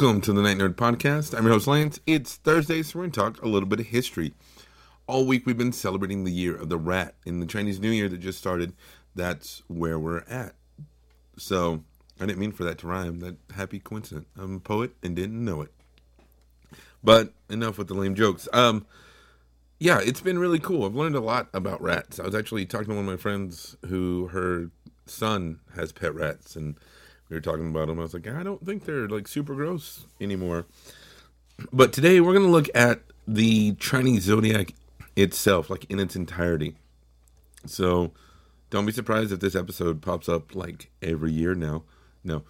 Welcome to the Night Nerd Podcast. I'm your host, Lance. It's Thursday, so we're going to talk a little bit of history. All week we've been celebrating the year of the rat. In the Chinese New Year that just started, that's where we're at. So, I didn't mean for that to rhyme. That happy coincidence. I'm a poet and didn't know it. But enough with the lame jokes. Um, yeah, it's been really cool. I've learned a lot about rats. I was actually talking to one of my friends who her son has pet rats, and we were talking about them. I was like, I don't think they're like super gross anymore. But today we're going to look at the Chinese zodiac itself, like in its entirety. So don't be surprised if this episode pops up like every year now. No.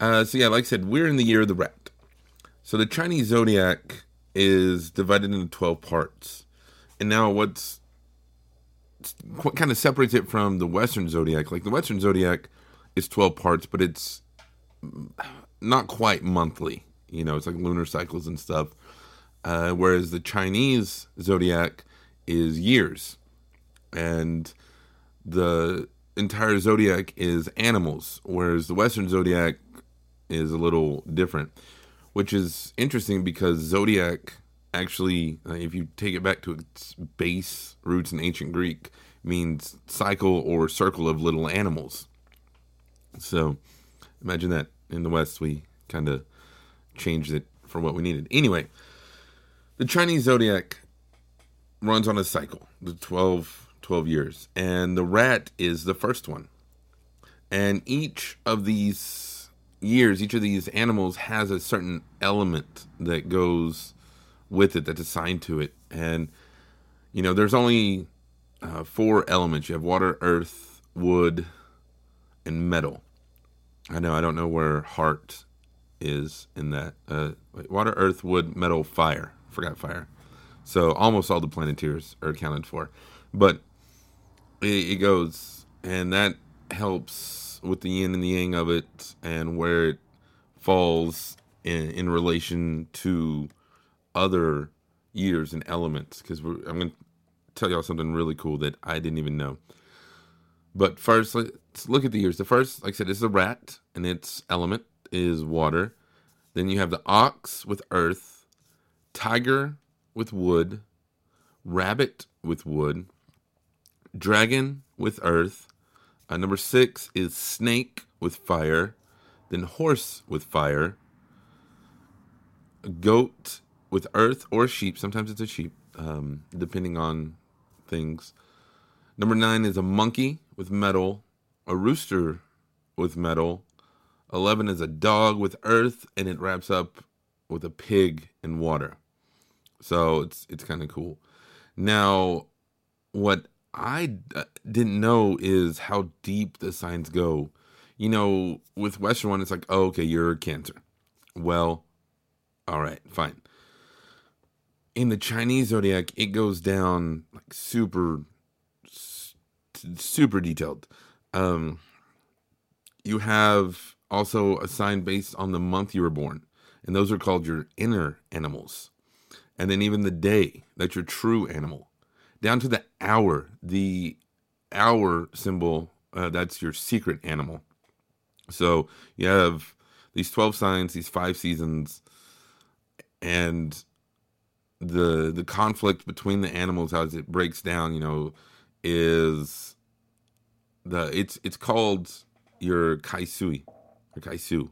Uh, so yeah, like I said, we're in the year of the rat. So the Chinese zodiac is divided into 12 parts. And now what's what kind of separates it from the Western zodiac? Like the Western zodiac is 12 parts, but it's not quite monthly. You know, it's like lunar cycles and stuff. Uh, whereas the Chinese zodiac is years. And the entire zodiac is animals, whereas the Western zodiac is a little different, which is interesting because zodiac actually, uh, if you take it back to its base roots in ancient Greek, means cycle or circle of little animals. So imagine that in the West, we kind of changed it for what we needed. Anyway, the Chinese zodiac runs on a cycle, the 12, 12 years, and the rat is the first one. And each of these years, each of these animals has a certain element that goes with it, that's assigned to it. And, you know, there's only uh, four elements you have water, earth, wood, and metal. I know I don't know where heart is in that. Uh, water, earth, wood, metal, fire. Forgot fire. So almost all the planeteers are accounted for, but it, it goes, and that helps with the yin and the yang of it, and where it falls in, in relation to other years and elements. Because I'm going to tell y'all something really cool that I didn't even know. But first, let's look at the years. The first, like I said, is the rat, and its element is water. Then you have the ox with earth, tiger with wood, rabbit with wood, dragon with earth. Uh, number six is snake with fire, then horse with fire, goat with earth or sheep. Sometimes it's a sheep, um, depending on things. Number nine is a monkey with metal, a rooster with metal. 11 is a dog with earth, and it wraps up with a pig in water. So it's it's kind of cool. Now, what I uh, didn't know is how deep the signs go. You know, with Western one, it's like, oh, okay, you're Cancer. Well, all right, fine. In the Chinese zodiac, it goes down like super super detailed. Um, you have also a sign based on the month you were born, and those are called your inner animals. And then even the day, that's your true animal. Down to the hour, the hour symbol, uh, that's your secret animal. So you have these 12 signs, these five seasons, and the the conflict between the animals as it breaks down, you know, is the it's it's called your kaisui, your kaisu,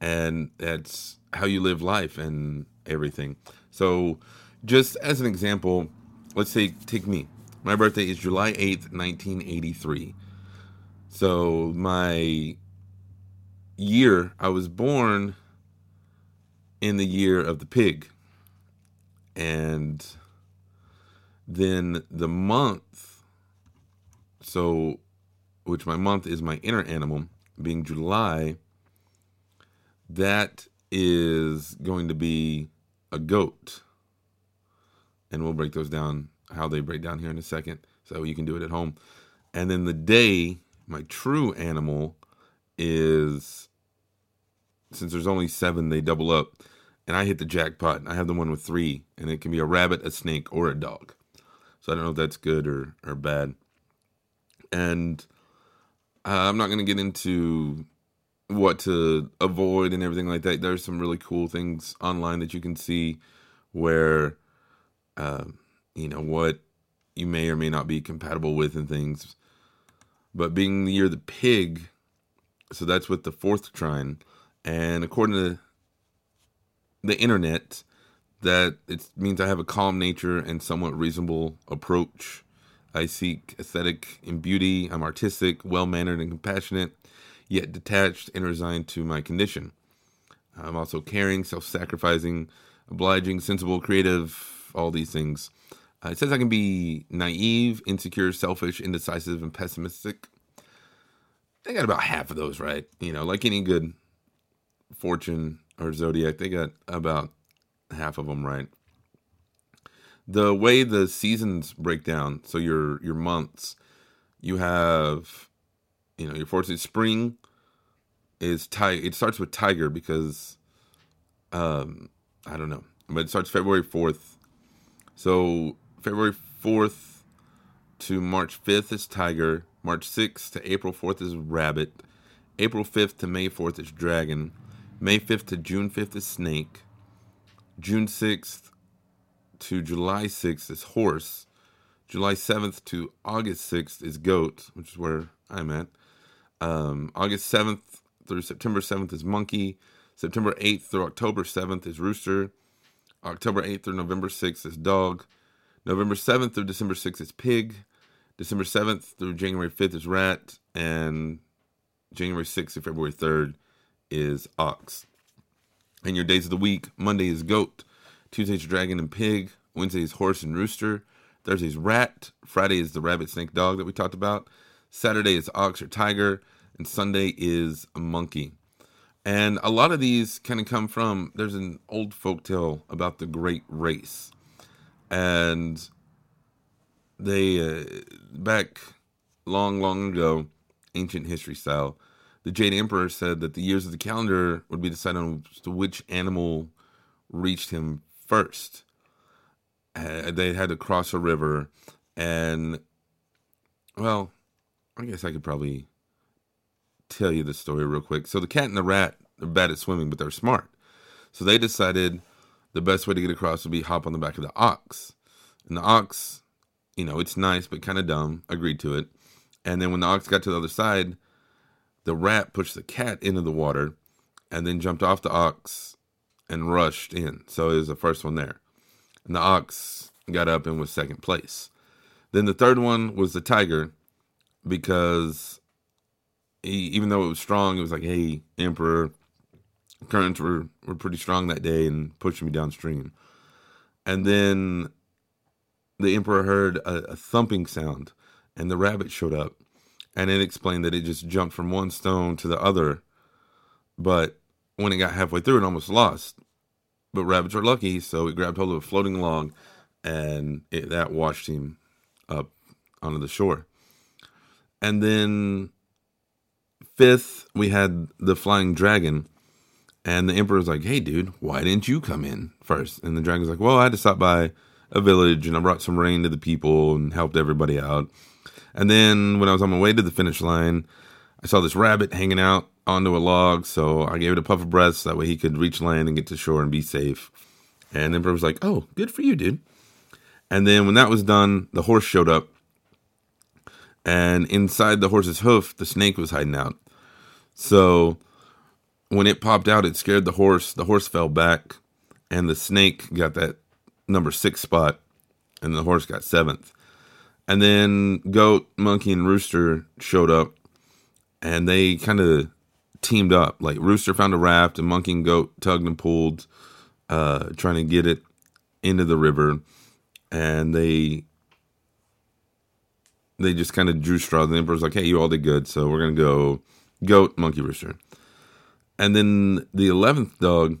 and that's how you live life and everything. So, just as an example, let's say take me. My birthday is July eighth, nineteen eighty three. So my year I was born in the year of the pig, and then the month. So which my month is my inner animal, being July, that is going to be a goat. And we'll break those down, how they break down here in a second, so you can do it at home. And then the day, my true animal is, since there's only seven, they double up. And I hit the jackpot. I have the one with three, and it can be a rabbit, a snake, or a dog. So I don't know if that's good or, or bad. And uh, I'm not going to get into what to avoid and everything like that. There's some really cool things online that you can see where, uh, you know, what you may or may not be compatible with and things. But being the year the pig, so that's with the fourth trine. And according to the internet, that it means I have a calm nature and somewhat reasonable approach. I seek aesthetic and beauty. I'm artistic, well mannered, and compassionate, yet detached and resigned to my condition. I'm also caring, self sacrificing, obliging, sensible, creative, all these things. Uh, it says I can be naive, insecure, selfish, indecisive, and pessimistic. They got about half of those right. You know, like any good fortune or zodiac, they got about half of them right. The way the seasons break down, so your your months, you have, you know, your fortune spring is tiger. It starts with tiger because, um, I don't know, but it starts February fourth. So February fourth to March fifth is tiger. March sixth to April fourth is rabbit. April fifth to May fourth is dragon. May 5th to June 5th is snake. June 6th to July 6th is horse. July 7th to August 6th is goat, which is where I'm at. Um, August 7th through September 7th is monkey. September 8th through October 7th is rooster. October 8th through November 6th is dog. November 7th through December 6th is pig. December 7th through January 5th is rat. And January 6th to February 3rd is ox. And your days of the week Monday is goat. Tuesday is dragon and pig. Wednesday's horse and rooster. Thursday's rat. Friday is the rabbit, snake, dog that we talked about. Saturday is ox or tiger. And Sunday is a monkey. And a lot of these kind of come from there's an old folk tale about the great race. And they, uh, back long, long ago, ancient history style, the Jade Emperor said that the years of the calendar would be decided on which animal reached him first. Uh, they had to cross a river, and well, I guess I could probably tell you the story real quick. So the cat and the rat are bad at swimming, but they're smart. So they decided the best way to get across would be hop on the back of the ox. And the ox, you know, it's nice but kind of dumb, agreed to it. And then when the ox got to the other side, the rat pushed the cat into the water and then jumped off the ox and rushed in. So it was the first one there. And the ox got up and was second place. Then the third one was the tiger because he, even though it was strong, it was like, hey, Emperor, currents were, were pretty strong that day and pushing me downstream. And then the Emperor heard a, a thumping sound and the rabbit showed up and it explained that it just jumped from one stone to the other, but when it got halfway through, it almost lost. But rabbits are lucky, so it grabbed hold of a floating log, and it, that washed him up onto the shore. And then fifth, we had the flying dragon, and the emperor was like, "Hey, dude, why didn't you come in first? And the dragon's like, "Well, I had to stop by a village, and I brought some rain to the people and helped everybody out." And then when I was on my way to the finish line, I saw this rabbit hanging out onto a log, so I gave it a puff of breath so that way he could reach land and get to shore and be safe. And emperor was like, "Oh, good for you, dude." And then when that was done, the horse showed up, and inside the horse's hoof, the snake was hiding out. So when it popped out, it scared the horse. The horse fell back, and the snake got that number six spot, and the horse got seventh. And then Goat, Monkey, and Rooster showed up and they kind of teamed up. Like Rooster found a raft and Monkey and Goat tugged and pulled, uh, trying to get it into the river. And they they just kind of drew straws. The Emperor's like, hey, you all did good, so we're gonna go Goat, Monkey, Rooster. And then the eleventh dog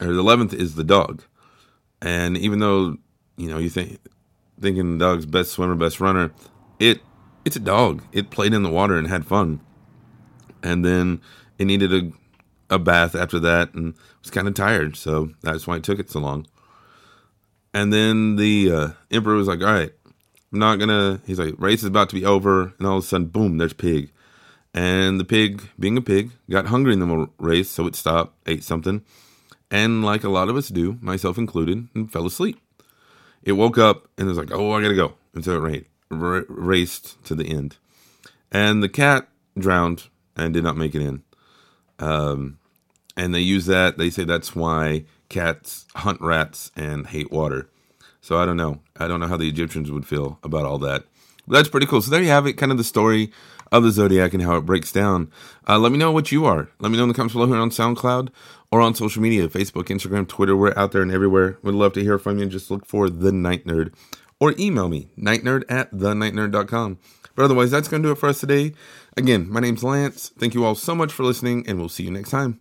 or the eleventh is the dog. And even though you know you think thinking the dog's best swimmer, best runner, it it's a dog. It played in the water and had fun, and then it needed a a bath after that and was kind of tired, so that's why it took it so long. And then the uh, emperor was like, "All right, I'm not gonna." He's like, "Race is about to be over," and all of a sudden, boom! There's pig, and the pig, being a pig, got hungry in the race, so it stopped, ate something, and like a lot of us do, myself included, and fell asleep. It woke up and was like, "Oh, I gotta go," and so it ra- raced to the end, and the cat drowned and did not make it in. Um, and they use that. They say that's why cats hunt rats and hate water. So I don't know. I don't know how the Egyptians would feel about all that. But that's pretty cool. So there you have it, kind of the story of the zodiac and how it breaks down. Uh, let me know what you are. Let me know in the comments below here on SoundCloud or on social media Facebook, Instagram, Twitter. We're out there and everywhere. Would love to hear from you. And just look for The Night Nerd or email me, nightnerd at thenightnerd.com. But otherwise, that's going to do it for us today. Again, my name's Lance. Thank you all so much for listening, and we'll see you next time.